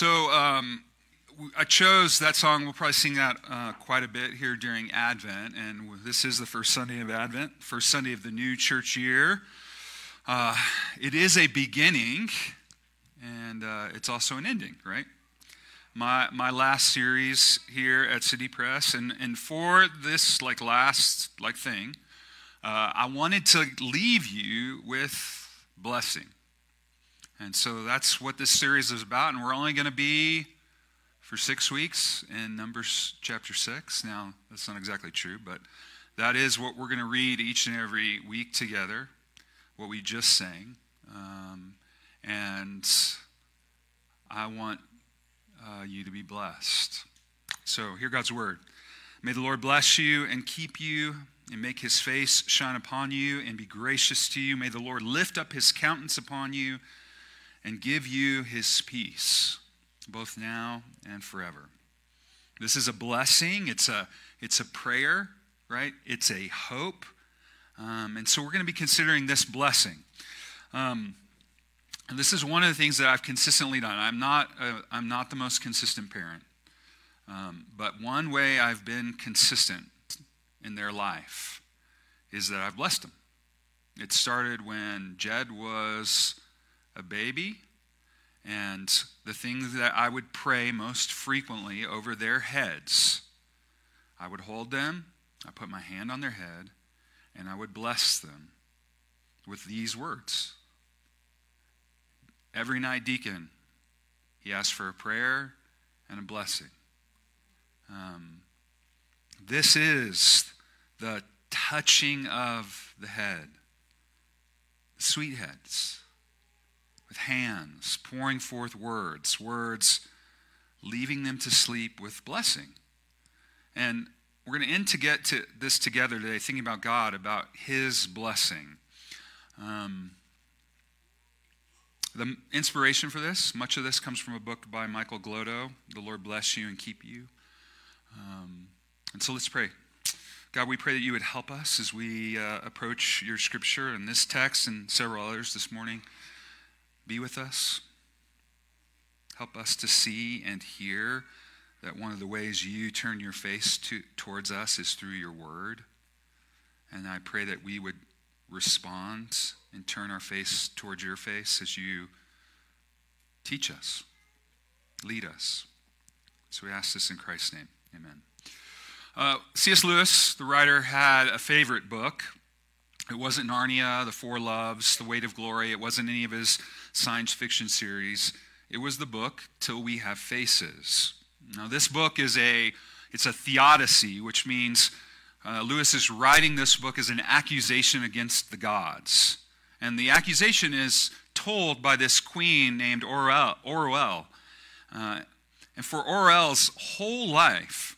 So um, I chose that song. We'll probably sing that uh, quite a bit here during Advent. And this is the first Sunday of Advent, first Sunday of the new church year. Uh, it is a beginning, and uh, it's also an ending, right? My, my last series here at City Press, and, and for this like last like thing, uh, I wanted to leave you with blessing. And so that's what this series is about, and we're only going to be for six weeks in Numbers chapter 6. Now, that's not exactly true, but that is what we're going to read each and every week together, what we just sang. Um, and I want uh, you to be blessed. So, hear God's word. May the Lord bless you and keep you and make his face shine upon you and be gracious to you. May the Lord lift up his countenance upon you and give you his peace both now and forever. This is a blessing, it's a, it's a prayer, right? It's a hope. Um, and so we're going to be considering this blessing. Um, and this is one of the things that I've consistently done. I'm not, a, I'm not the most consistent parent. Um, but one way I've been consistent in their life is that I've blessed them. It started when Jed was a baby and the things that I would pray most frequently over their heads, I would hold them, I put my hand on their head, and I would bless them with these words. Every night, deacon, he asked for a prayer and a blessing. Um, this is the touching of the head, sweet heads with hands, pouring forth words, words leaving them to sleep with blessing. And we're going to end to get to this together today, thinking about God, about His blessing. Um, the inspiration for this, much of this comes from a book by Michael Glodo, The Lord Bless You and Keep You. Um, and so let's pray. God, we pray that you would help us as we uh, approach your scripture and this text and several others this morning. Be with us. Help us to see and hear that one of the ways you turn your face to, towards us is through your word. And I pray that we would respond and turn our face towards your face as you teach us, lead us. So we ask this in Christ's name. Amen. Uh, C.S. Lewis, the writer, had a favorite book. It wasn't Narnia, The Four Loves, The Weight of Glory. It wasn't any of his science fiction series. It was the book Till We Have Faces. Now, this book is a it's a theodicy, which means uh, Lewis is writing this book as an accusation against the gods. And the accusation is told by this queen named. Orual. Uh, and for Orual's whole life,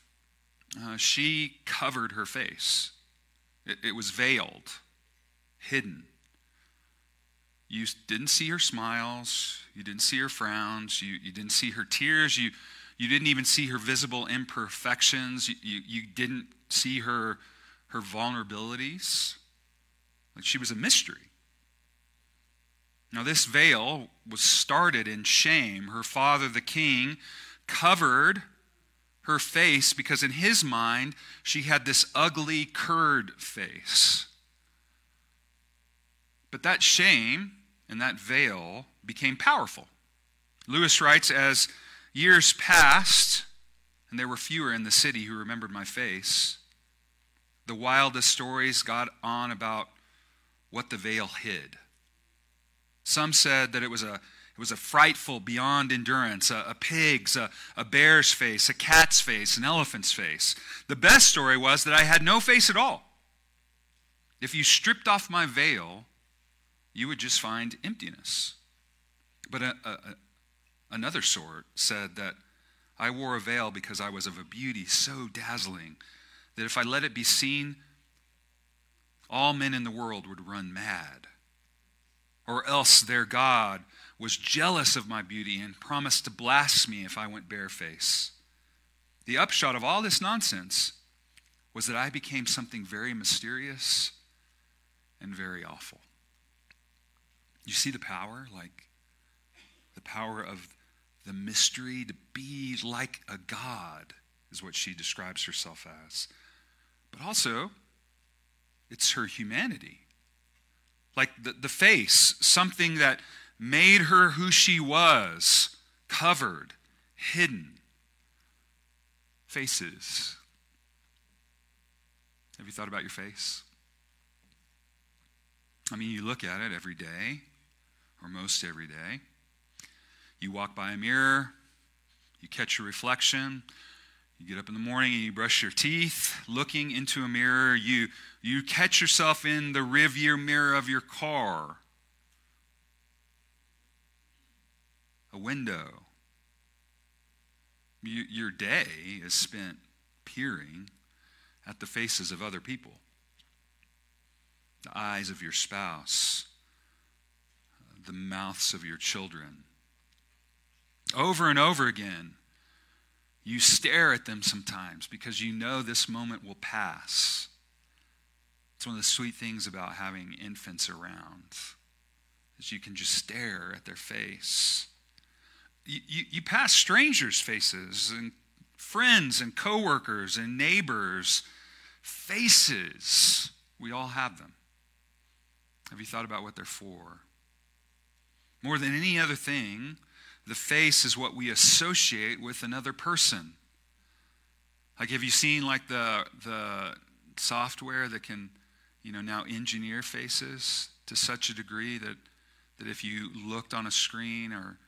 uh, she covered her face. It, it was veiled hidden. You didn't see her smiles. You didn't see her frowns. You, you didn't see her tears. You, you didn't even see her visible imperfections. You, you, you didn't see her, her vulnerabilities. Like she was a mystery. Now, this veil was started in shame. Her father, the king, covered her face because, in his mind, she had this ugly, curd face. But that shame and that veil became powerful. Lewis writes, as years passed, and there were fewer in the city who remembered my face, the wildest stories got on about what the veil hid. Some said that it was a, it was a frightful, beyond endurance, a, a pig's, a, a bear's face, a cat's face, an elephant's face. The best story was that I had no face at all. If you stripped off my veil, you would just find emptiness. But a, a, another sort said that I wore a veil because I was of a beauty so dazzling that if I let it be seen, all men in the world would run mad. Or else their God was jealous of my beauty and promised to blast me if I went barefaced. The upshot of all this nonsense was that I became something very mysterious and very awful. You see the power? Like the power of the mystery, to be like a God, is what she describes herself as. But also, it's her humanity. Like the, the face, something that made her who she was, covered, hidden. Faces. Have you thought about your face? I mean, you look at it every day, or most every day. You walk by a mirror, you catch your reflection, you get up in the morning and you brush your teeth, looking into a mirror. You, you catch yourself in the rearview mirror of your car, a window. You, your day is spent peering at the faces of other people, the eyes of your spouse, the mouths of your children. Over and over again, you stare at them sometimes because you know this moment will pass. It's one of the sweet things about having infants around is you can just stare at their face. You, you, you pass strangers' faces and friends and coworkers and neighbors' faces. We all have them. Have you thought about what they're for? More than any other thing, the face is what we associate with another person. Like, have you seen like the the software that can, you know, now engineer faces to such a degree that that if you looked on a screen or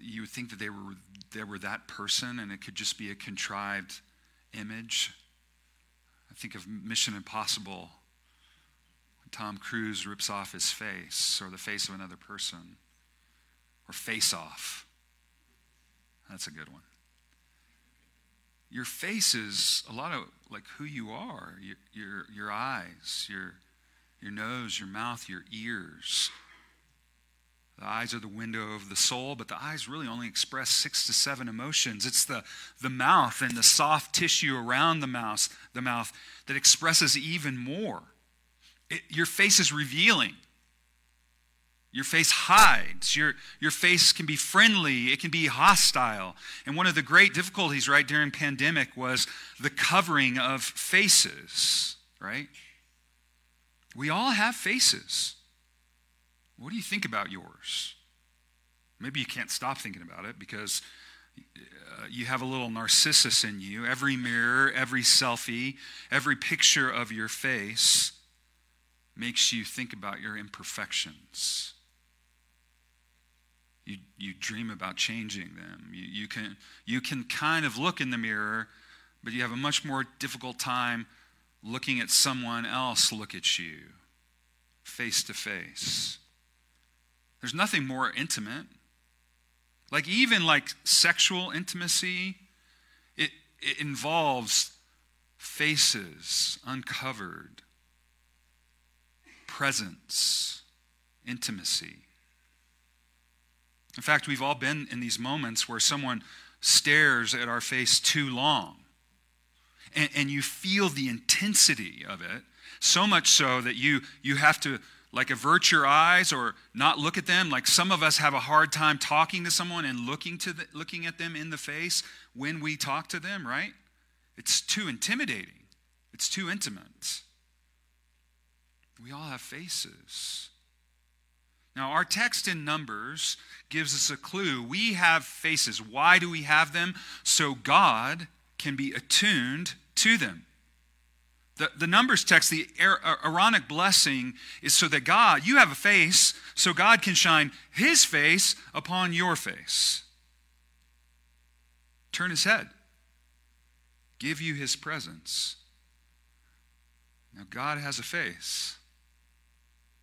you would think that they were they were that person and it could just be a contrived image. I think of Mission Impossible. Tom Cruise rips off his face or the face of another person or face off. That's a good one. Your face is a lot of like who you are, your, your, your eyes, your, your nose, your mouth, your ears. The eyes are the window of the soul, but the eyes really only express six to seven emotions. It's the, the mouth and the soft tissue around the mouth, the mouth that expresses even more. It, your face is revealing. Your face hides. Your, your face can be friendly. It can be hostile. And one of the great difficulties, right, during pandemic was the covering of faces, right? We all have faces. What do you think about yours? Maybe you can't stop thinking about it because uh, you have a little narcissus in you. Every mirror, every selfie, every picture of your face makes you think about your imperfections you, you dream about changing them. You, you, can, you can kind of look in the mirror, but you have a much more difficult time looking at someone else look at you face to face. There's nothing more intimate. Like, even like sexual intimacy, it, it involves faces uncovered, presence, intimacy. In fact, we've all been in these moments where someone stares at our face too long. And, and, you feel the intensity of it, so much so that you, you have to like avert your eyes or not look at them. Like some of us have a hard time talking to someone and looking, to the, looking at them in the face when we talk to them, right? It's too intimidating, it's too intimate. We all have faces. Now, our text in Numbers gives us a clue. We have faces. Why do we have them? So God can be attuned to them. The, the Numbers text, the uh, Aaronic blessing, is so that God, you have a face, so God can shine his face upon your face. Turn his head, give you his presence. Now, God has a face.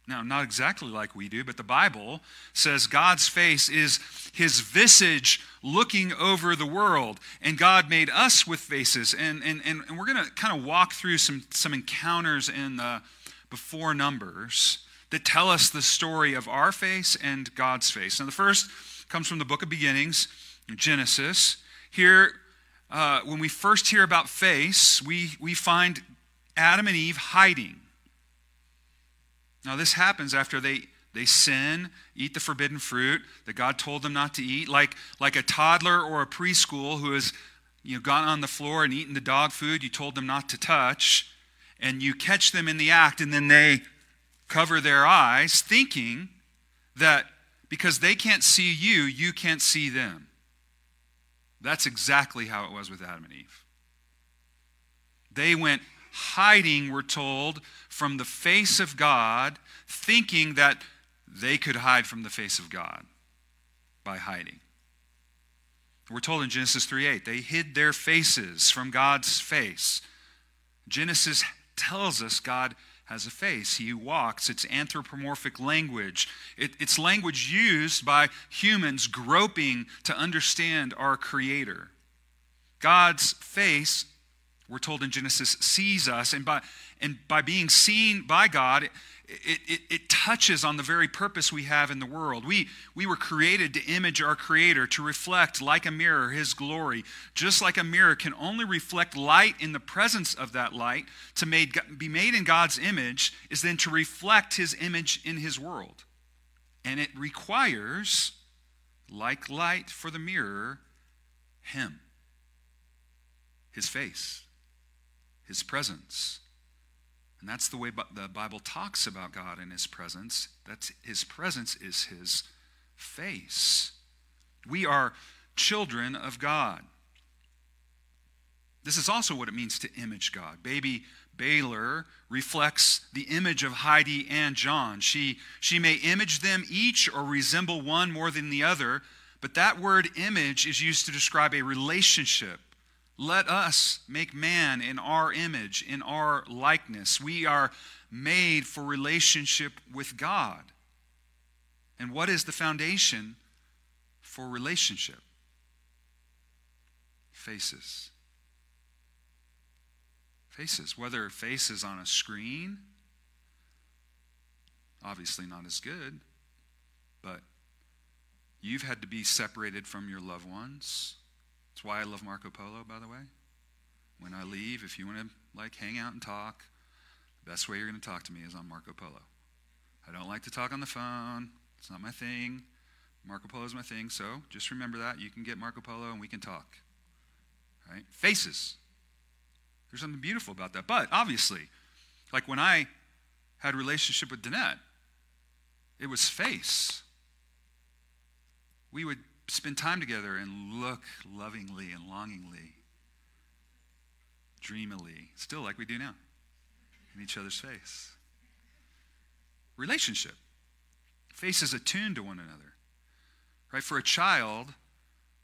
Now, not exactly like we do, but the Bible says God's face is his visage looking over the world. And God made us with faces. And, and, and, and we're going to kind of walk through some, some encounters in the before Numbers that tell us the story of our face and God's face. Now, the first comes from the book of Beginnings, Genesis. Here, uh, when we first hear about face, we, we find Adam and Eve hiding now, this happens after they, They sin, eat the forbidden fruit that God told them not to eat, like, like a toddler or a preschool who has you know, gone on the floor and eaten the dog food you told them not to touch, and you catch them in the act, and then they cover their eyes, thinking that because they can't see you, you can't see them. That's exactly how it was with Adam and Eve. They went hiding, we're told, from the face of God, thinking that they could hide from the face of God by hiding. We're told in Genesis 3:8 they hid their faces from God's face. Genesis tells us God has a face. He walks. It's anthropomorphic language. It, it's language used by humans groping to understand our Creator. God's face, we're told in Genesis, sees us, and by, and by being seen by God, it, it, it, touches on the very purpose we have in the world. We, we were created to image our Creator, to reflect like a mirror His glory. Just like a mirror can only reflect light in the presence of that light, to made, be made in God's image is then to reflect His image in His world. And it requires, like light for the mirror, Him, His face, His presence and that's the way the Bible talks about God in His presence. That His presence is His face. We are children of God. This is also what it means to image God. Baby Baylor reflects the image of Heidi and John. She, she may image them each or resemble one more than the other, but that word image is used to describe a relationship let us make man in our image, in our likeness. We are made for relationship with God. And what is the foundation for relationship? Faces. Faces. Whether faces on a screen, obviously not as good, but you've had to be separated from your loved ones that's why I love Marco Polo, by the way. When I leave, if you want to like hang out and talk, the best way you're going to talk to me is on Marco Polo. I don't like to talk on the phone. It's not my thing. Marco Polo is my thing, so just remember that. You can get Marco Polo and we can talk. Right? Faces. There's something beautiful about that. But obviously, like when I had a relationship with Danette, it was face. We would spend time together and look lovingly and longingly, dreamily, still like we do now, in each other's face. Relationship. Faces attuned to one another. Right? For a child,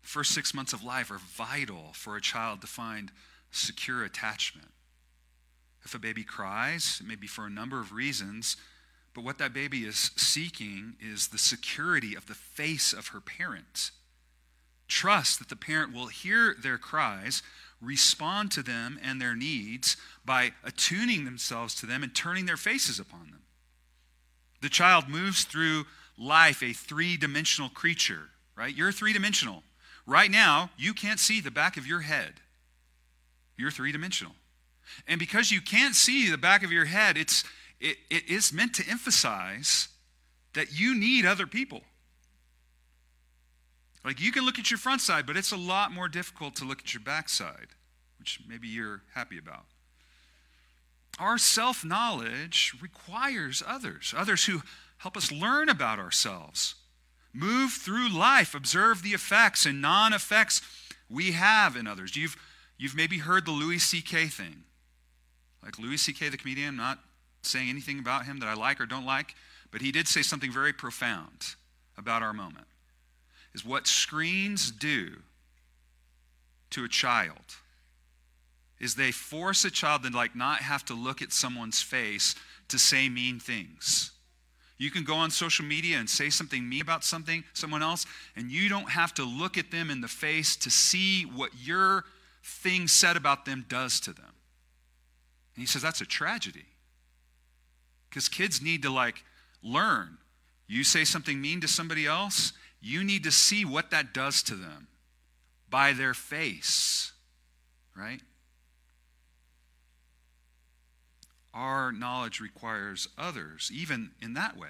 the first six months of life are vital for a child to find secure attachment. If a baby cries, it may be for a number of reasons, but what that baby is seeking is the security of the face of her parent. Trust that the parent will hear their cries, respond to them and their needs by attuning themselves to them and turning their faces upon them. The child moves through life a three dimensional creature, right? You're three dimensional. Right now, you can't see the back of your head. You're three dimensional. And because you can't see the back of your head, it's it, it is meant to emphasize that you need other people. Like you can look at your front side, but it's a lot more difficult to look at your back side, which maybe you're happy about. Our self knowledge requires others, others who help us learn about ourselves, move through life, observe the effects and non effects we have in others. You've, you've maybe heard the Louis C.K. thing. Like Louis C.K., the comedian, not saying anything about him that I like or don't like, but he did say something very profound about our moment. Is what screens do to a child is they force a child to like not have to look at someone's face to say mean things. You can go on social media and say something mean about something, someone else, and you don't have to look at them in the face to see what your thing said about them does to them. And he says that's a tragedy. Because kids need to like learn. You say something mean to somebody else, you need to see what that does to them by their face, right? Our knowledge requires others, even in that way.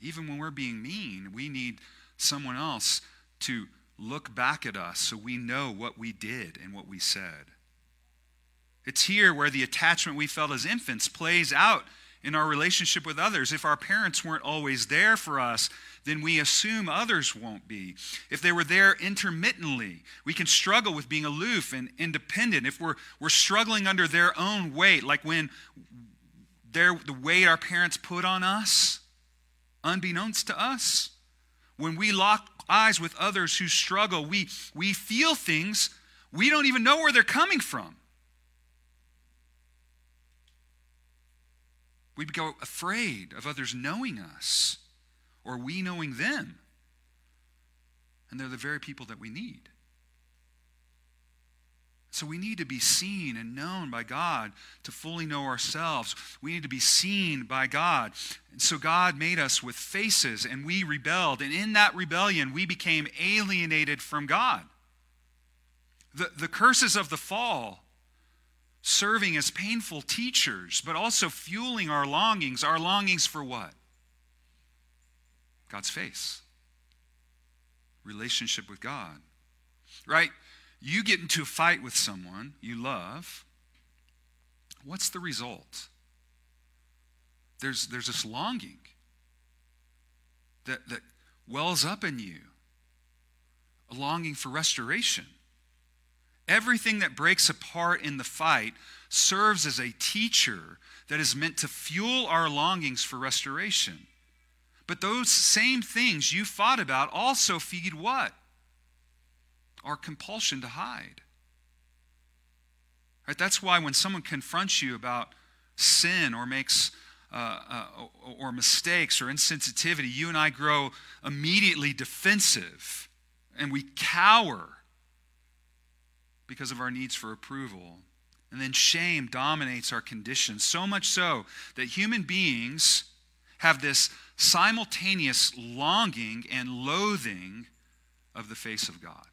Even when we're being mean, we need someone else to look back at us so we know what we did and what we said. It's here where the attachment we felt as infants plays out in our relationship with others. If our parents weren't always there for us, then we assume others won't be. If they were there intermittently, we can struggle with being aloof and independent. If we're, we're struggling under their own weight, like when their, the weight our parents put on us, unbeknownst to us, when we lock eyes with others who struggle, we, we feel things we don't even know where they're coming from. We go afraid of others knowing us or we knowing them. And they're the very people that we need. So we need to be seen and known by God to fully know ourselves. We need to be seen by God. And so God made us with faces and we rebelled. And in that rebellion, we became alienated from God. The, the curses of the fall serving as painful teachers, but also fueling our longings. Our longings for what? God's face, relationship with God. Right? You get into a fight with someone you love. What's the result? There's, there's this longing that, that wells up in you, a longing for restoration. Everything that breaks apart in the fight serves as a teacher that is meant to fuel our longings for restoration. But those same things you fought about also feed what? Our compulsion to hide. Right? That's why when someone confronts you about sin or makes uh, uh, or mistakes or insensitivity, you and I grow immediately defensive and we cower because of our needs for approval. And then shame dominates our condition, so much so that human beings have this simultaneous longing and loathing of the face of God.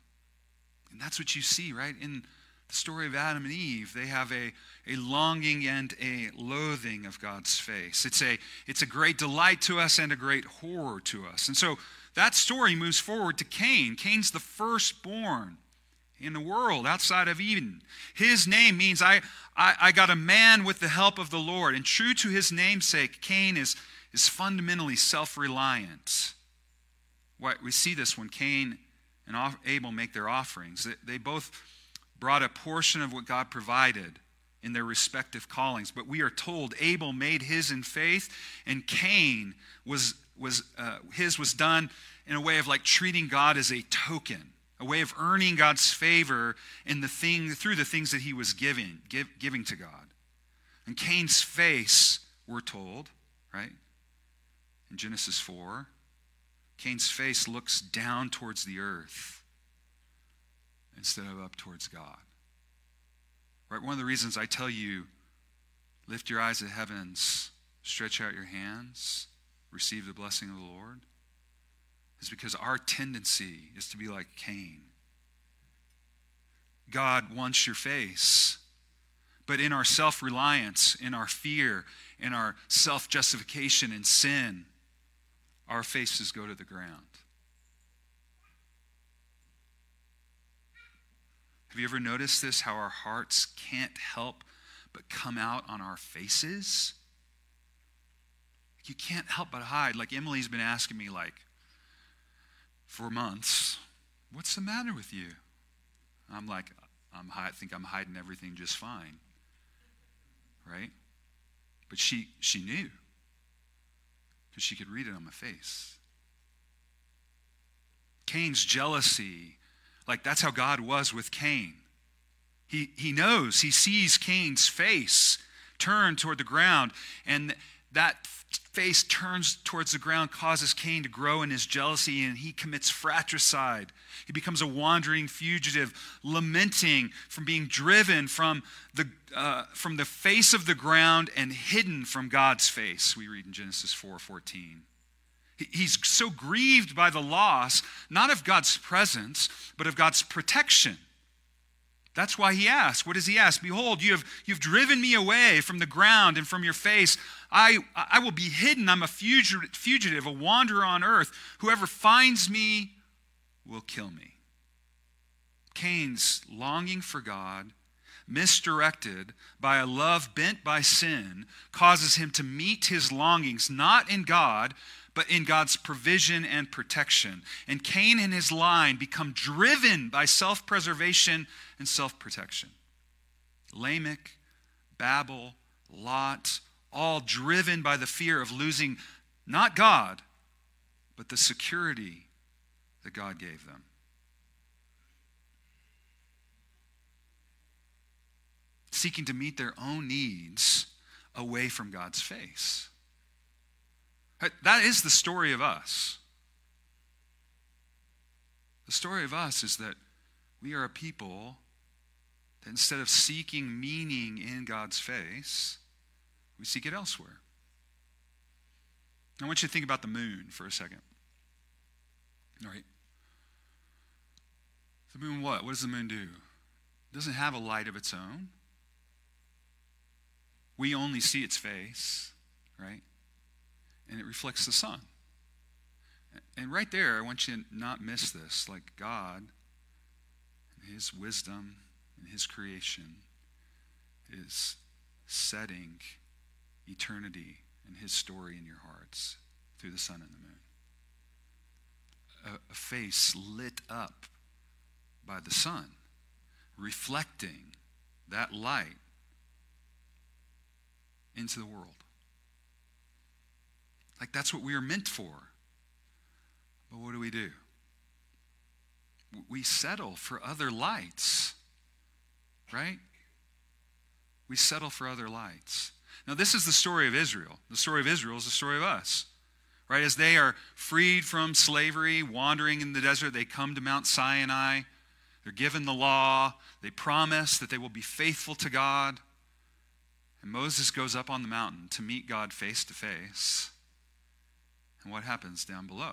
And that's what you see, right? In the story of Adam and Eve, they have a, a longing and a loathing of God's face. It's a, it's a great delight to us and a great horror to us. And so that story moves forward to Cain. Cain's the firstborn in the world outside of Eden. His name means I, I, I got a man with the help of the Lord. And true to his namesake, Cain is is fundamentally self reliant. We see this when Cain and Abel make their offerings. They both brought a portion of what God provided in their respective callings. But we are told Abel made his in faith, and Cain was, was uh, his was done in a way of like treating God as a token, a way of earning God's favor in the thing through the things that he was giving, give, giving to God. And Cain's face, we're told, right, in Genesis 4, Cain's face looks down towards the earth instead of up towards God. Right? One of the reasons I tell you, lift your eyes to heavens, stretch out your hands, receive the blessing of the Lord, is because our tendency is to be like Cain. God wants your face. But in our self reliance, in our fear, in our self justification and sin, our faces go to the ground. Have you ever noticed this? How our hearts can't help but come out on our faces? You can't help but hide. Like Emily's been asking me, like, for months, what's the matter with you? I'm like, I'm, I think I'm hiding everything just fine. Right? But she, she knew because she could read it on my face. Cain's jealousy, like that's how God was with Cain. He, he knows, he sees Cain's face turn toward the ground, and that face turns towards the ground, causes Cain to grow in his jealousy, and he commits fratricide. He becomes a wandering fugitive, lamenting from being driven from the, uh, from the face of the ground and hidden from God's face, we read in Genesis 4 14. He's so grieved by the loss, not of God's presence, but of God's protection. That's why he asks. What does he ask? Behold, you have you've driven me away from the ground and from your face. I, I will be hidden. I'm a fugitive, a wanderer on earth. Whoever finds me will kill me. Cain's longing for God, misdirected by a love bent by sin, causes him to meet his longings not in God, but in God's provision and protection. And Cain and his line become driven by self preservation and self protection. Lamech, Babel, Lot, all driven by the fear of losing not God, but the security that God gave them. Seeking to meet their own needs away from God's face. That is the story of us. The story of us is that we are a people that instead of seeking meaning in God's face, we seek it elsewhere. I want you to think about the moon for a second. All right. The moon, what? What does the moon do? It doesn't have a light of its own. We only see its face, right? And it reflects the sun. And right there, I want you to not miss this. Like God, His wisdom, and His creation is setting eternity and His story in your hearts through the sun and the moon. A, a face lit up by the sun, reflecting that light into the world. Like that's what we are meant for. But what do we do? We settle for other lights, right? We settle for other lights. Now, this is the story of Israel. The story of Israel is the story of us. Right? As they are freed from slavery, wandering in the desert, they come to Mount Sinai. They're given the law. They promise that they will be faithful to God. And Moses goes up on the mountain to meet God face to face. And what happens down below?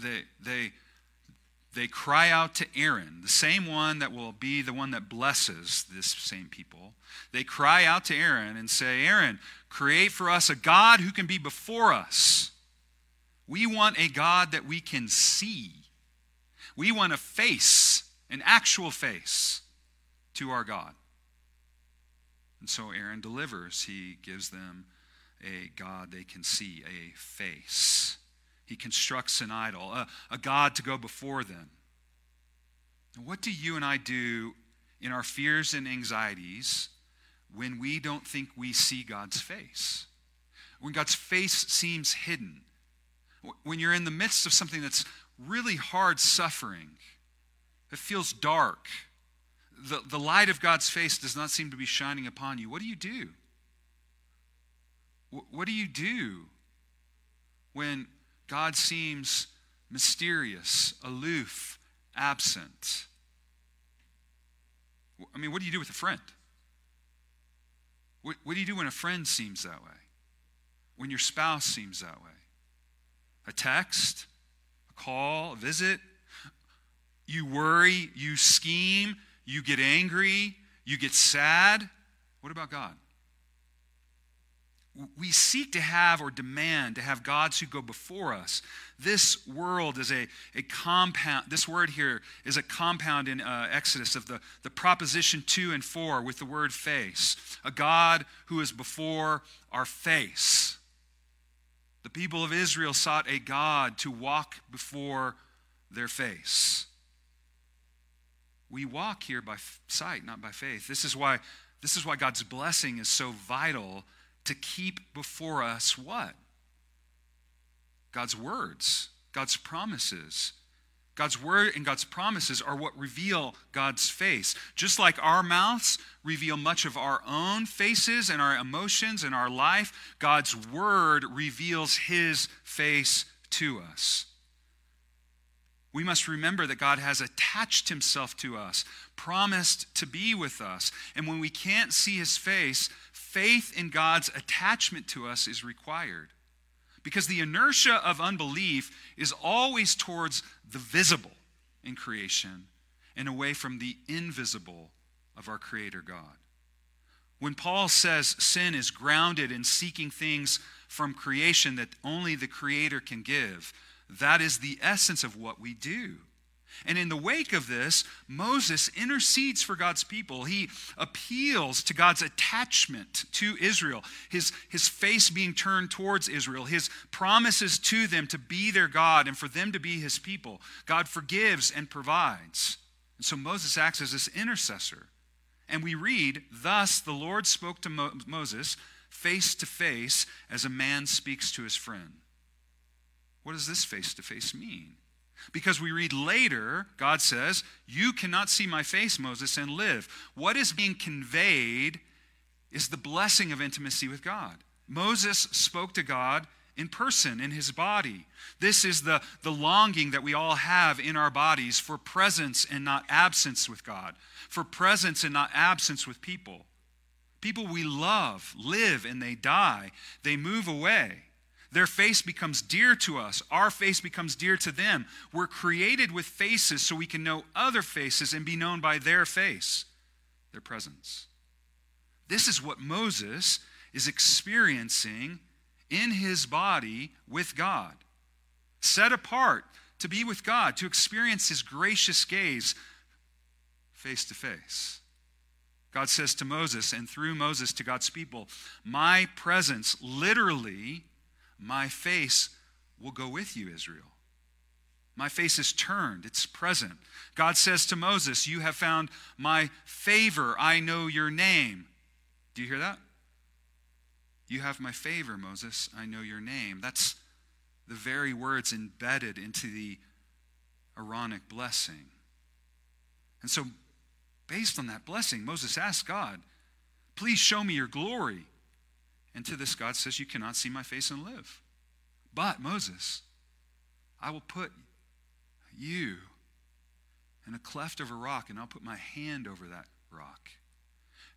They, they, they cry out to Aaron, the same one that will be the one that blesses this same people. They cry out to Aaron and say, Aaron, create for us a God who can be before us. We want a God that we can see. We want a face, an actual face, to our God. And so Aaron delivers. He gives them a God they can see, a face. He constructs an idol, a, a God to go before them. what do you and I do in our fears and anxieties when we don't think we see God's face? When God's face seems hidden? When you're in the midst of something that's really hard suffering, it feels dark, the, the light of God's face does not seem to be shining upon you, what do you do? What do you do when God seems mysterious, aloof, absent. I mean, what do you do with a friend? What, what do you do when a friend seems that way? When your spouse seems that way? A text, a call, a visit? You worry, you scheme, you get angry, you get sad. What about God? We seek to have or demand to have gods who go before us. This world is a, a compound, this word here is a compound in uh, Exodus of the, the proposition two and four with the word face. A God who is before our face. The people of Israel sought a God to walk before their face. We walk here by sight, not by faith. This is why, this is why God's blessing is so vital to keep before us what? God's words, God's promises. God's word and God's promises are what reveal God's face. Just like our mouths reveal much of our own faces and our emotions and our life, God's word reveals his face to us. We must remember that God has attached himself to us, promised to be with us. And when we can't see his face, faith in God's attachment to us is required. Because the inertia of unbelief is always towards the visible in creation and away from the invisible of our Creator God. When Paul says sin is grounded in seeking things from creation that only the Creator can give, that is the essence of what we do. And in the wake of this, Moses intercedes for God's people. He appeals to God's attachment to Israel, his, his face being turned towards Israel, his promises to them to be their God and for them to be his people. God forgives and provides. And so Moses acts as this intercessor. And we read, Thus the Lord spoke to Mo- Moses face to face as a man speaks to his friend. What does this face to face mean? Because we read later, God says, You cannot see my face, Moses, and live. What is being conveyed is the blessing of intimacy with God. Moses spoke to God in person, in his body. This is the, the longing that we all have in our bodies for presence and not absence with God, for presence and not absence with people. People we love live and they die, they move away. Their face becomes dear to us. Our face becomes dear to them. We're created with faces so we can know other faces and be known by their face, their presence. This is what Moses is experiencing in his body with God. Set apart to be with God, to experience his gracious gaze face to face. God says to Moses, and through Moses to God's people, My presence literally my face will go with you, Israel. My face is turned, it's present. God says to Moses, You have found my favor. I know your name. Do you hear that? You have my favor, Moses. I know your name. That's the very words embedded into the Aaronic blessing. And so, based on that blessing, Moses asked God, Please show me your glory. And to this, God says, You cannot see my face and live. But, Moses, I will put you in a cleft of a rock, and I'll put my hand over that rock.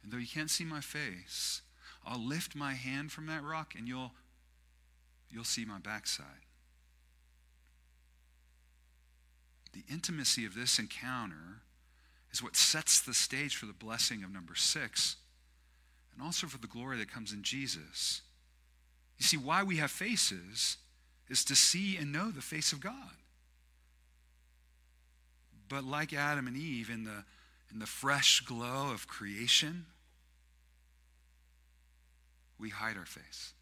And though you can't see my face, I'll lift my hand from that rock, and you'll, you'll see my backside. The intimacy of this encounter is what sets the stage for the blessing of number six and also for the glory that comes in Jesus. You see, why we have faces is to see and know the face of God. But like Adam and Eve in the, in the fresh glow of creation, we hide our face.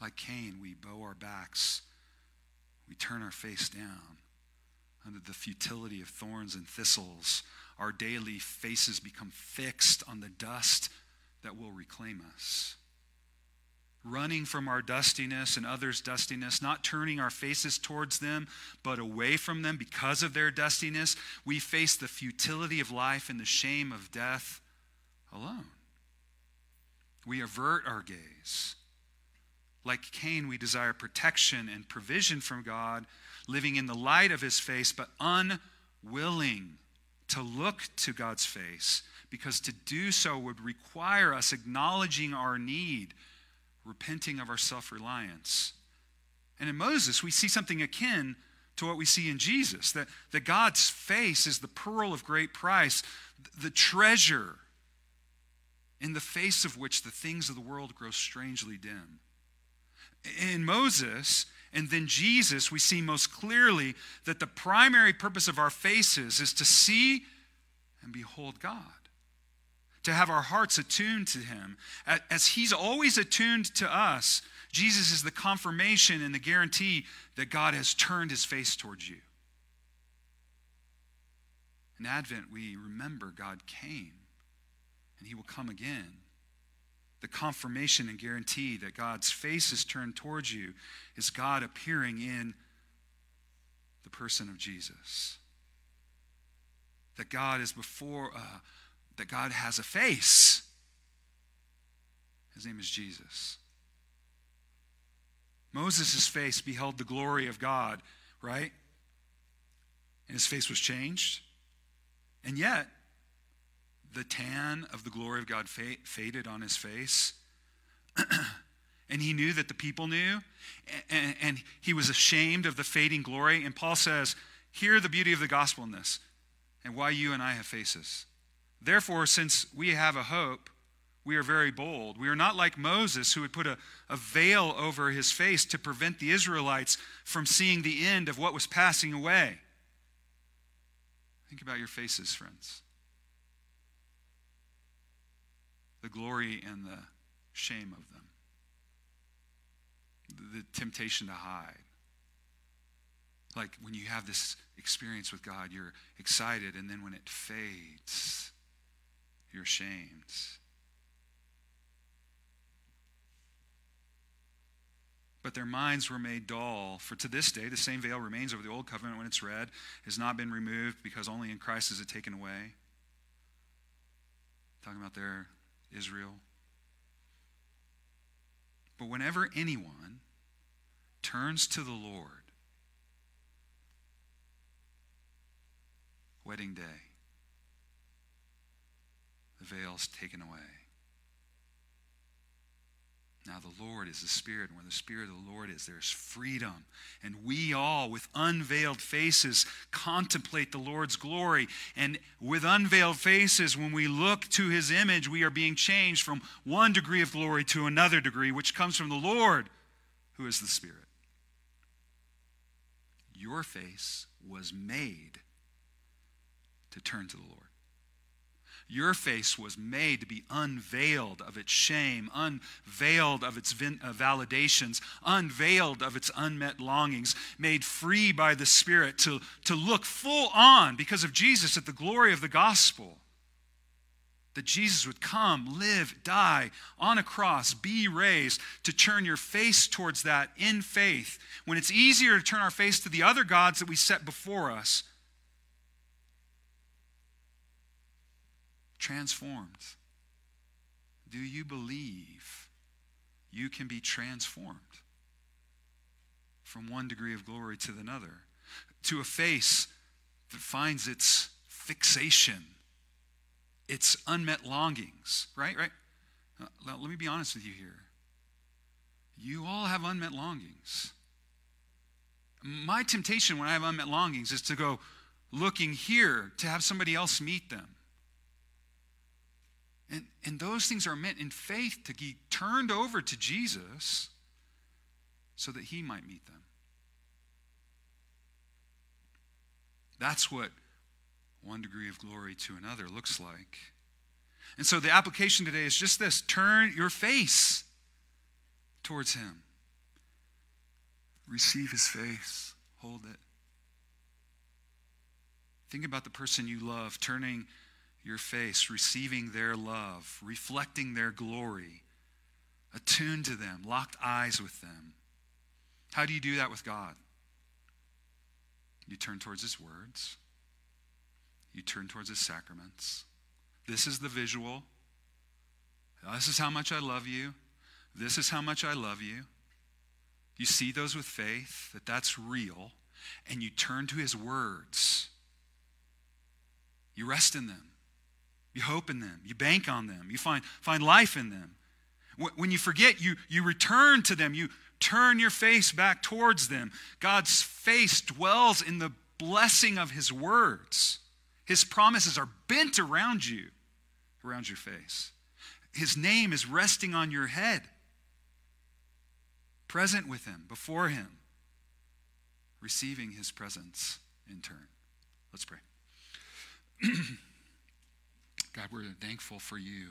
Like Cain, we bow our backs, we turn our face down under the futility of thorns and thistles our daily faces become fixed on the dust that will reclaim us. Running from our dustiness and others' dustiness, not turning our faces towards them, but away from them because of their dustiness, we face the futility of life and the shame of death alone. We avert our gaze. Like Cain, we desire protection and provision from God, living in the light of his face, but unwilling to look to God's face because to do so would require us acknowledging our need, repenting of our self reliance. And in Moses, we see something akin to what we see in Jesus that, that God's face is the pearl of great price, the treasure in the face of which the things of the world grow strangely dim. In Moses, and then Jesus, we see most clearly that the primary purpose of our faces is to see and behold God, to have our hearts attuned to Him. As He's always attuned to us, Jesus is the confirmation and the guarantee that God has turned His face towards you. In Advent, we remember God came and He will come again the confirmation and guarantee that God's face is turned towards you is God appearing in the person of Jesus. That God is before, uh, that God has a face. His name is Jesus. Moses' face beheld the glory of God, right? And his face was changed. And yet, the tan of the glory of God faded on his face. and he knew that the people knew. And, and, he was ashamed of the fading glory. And Paul says, Hear the beauty of the gospel in this, and why you and I have faces. Therefore, since we have a hope, we are very bold. We are not like Moses, who would put a, a veil over his face to prevent the Israelites from seeing the end of what was passing away. Think about your faces, friends. The glory and the shame of them, the, temptation to hide. Like when you have this experience with God, you're excited, and then when it fades, you're ashamed. But their minds were made dull. For to this day, the same veil remains over the old covenant when it's read, has not been removed because only in Christ is it taken away. Talking about their Israel. But whenever anyone turns to the Lord, wedding day, the veil's taken away. Now, the Lord is the Spirit, and where the Spirit of the Lord is, there's freedom. And we all, with unveiled faces, contemplate the Lord's glory. And with unveiled faces, when we look to his image, we are being changed from one degree of glory to another degree, which comes from the Lord, who is the Spirit. Your face was made to turn to the Lord. Your face was made to be unveiled of its shame, unveiled of its uh, validations, unveiled of its unmet longings, made free by the Spirit to, to look full on because of Jesus at the glory of the gospel. That Jesus would come, live, die on a cross, be raised, to turn your face towards that in faith. When it's easier to turn our face to the other gods that we set before us, transformed? Do you believe you can be transformed from one degree of glory to another? To a face that finds its fixation, its unmet longings, right? Right? Uh, let me be honest with you here. You all have unmet longings. My temptation when I have unmet longings is to go looking here to have somebody else meet them. And, and those things are meant in faith to be turned over to Jesus so that he might meet them. That's what one degree of glory to another looks like. And so the application today is just this turn your face towards him. Receive his face, hold it. Think about the person you love turning your face, receiving their love, reflecting their glory, attuned to them, locked eyes with them. How do you do that with God? You turn towards His words, you turn towards His sacraments. This is the visual. This is how much I love you. This is how much I love you. You see those with faith, that that's real, and you turn to His words. You rest in them. You hope in them. You bank on them. You find, find life in them. When you forget, you, you return to them. You turn your face back towards them. God's face dwells in the blessing of His words. His promises are bent around you, around your face. His name is resting on your head, present with Him, before Him, receiving His presence in turn. Let's pray. God, we're thankful for you.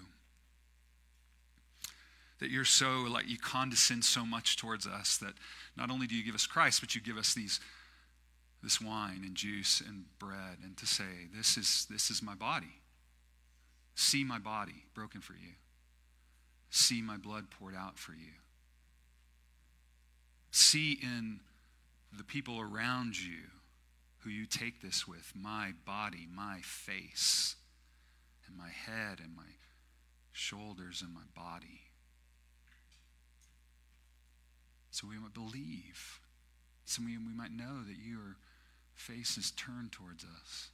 That you're so, like, you condescend so much towards us that not only do you give us Christ, but you give us these, this wine and juice and bread, and to say, this is, this is my body. See my body broken for you. See my blood poured out for you. See in the people around you who you take this with my body, my face and my head and my shoulders and my body. So we might believe. So we, we might know that your face is turned towards us.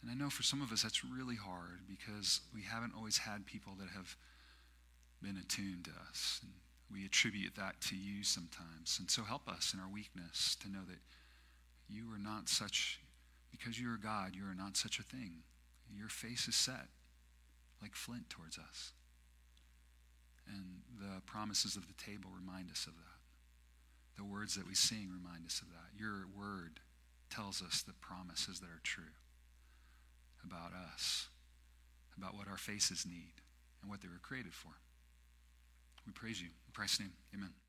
And I know for some of us that's really hard because we haven't always had people that have been attuned to us. And we attribute that to you sometimes. And so help us in our weakness to know that you are not such, because you are God, you are not such a thing. Your face is set like flint towards us. And the promises of the table remind us of that. The words that we sing remind us of that. Your word tells us the promises that are true about us, about what our faces need, and what they were created for. We praise you. In Christ's name, amen.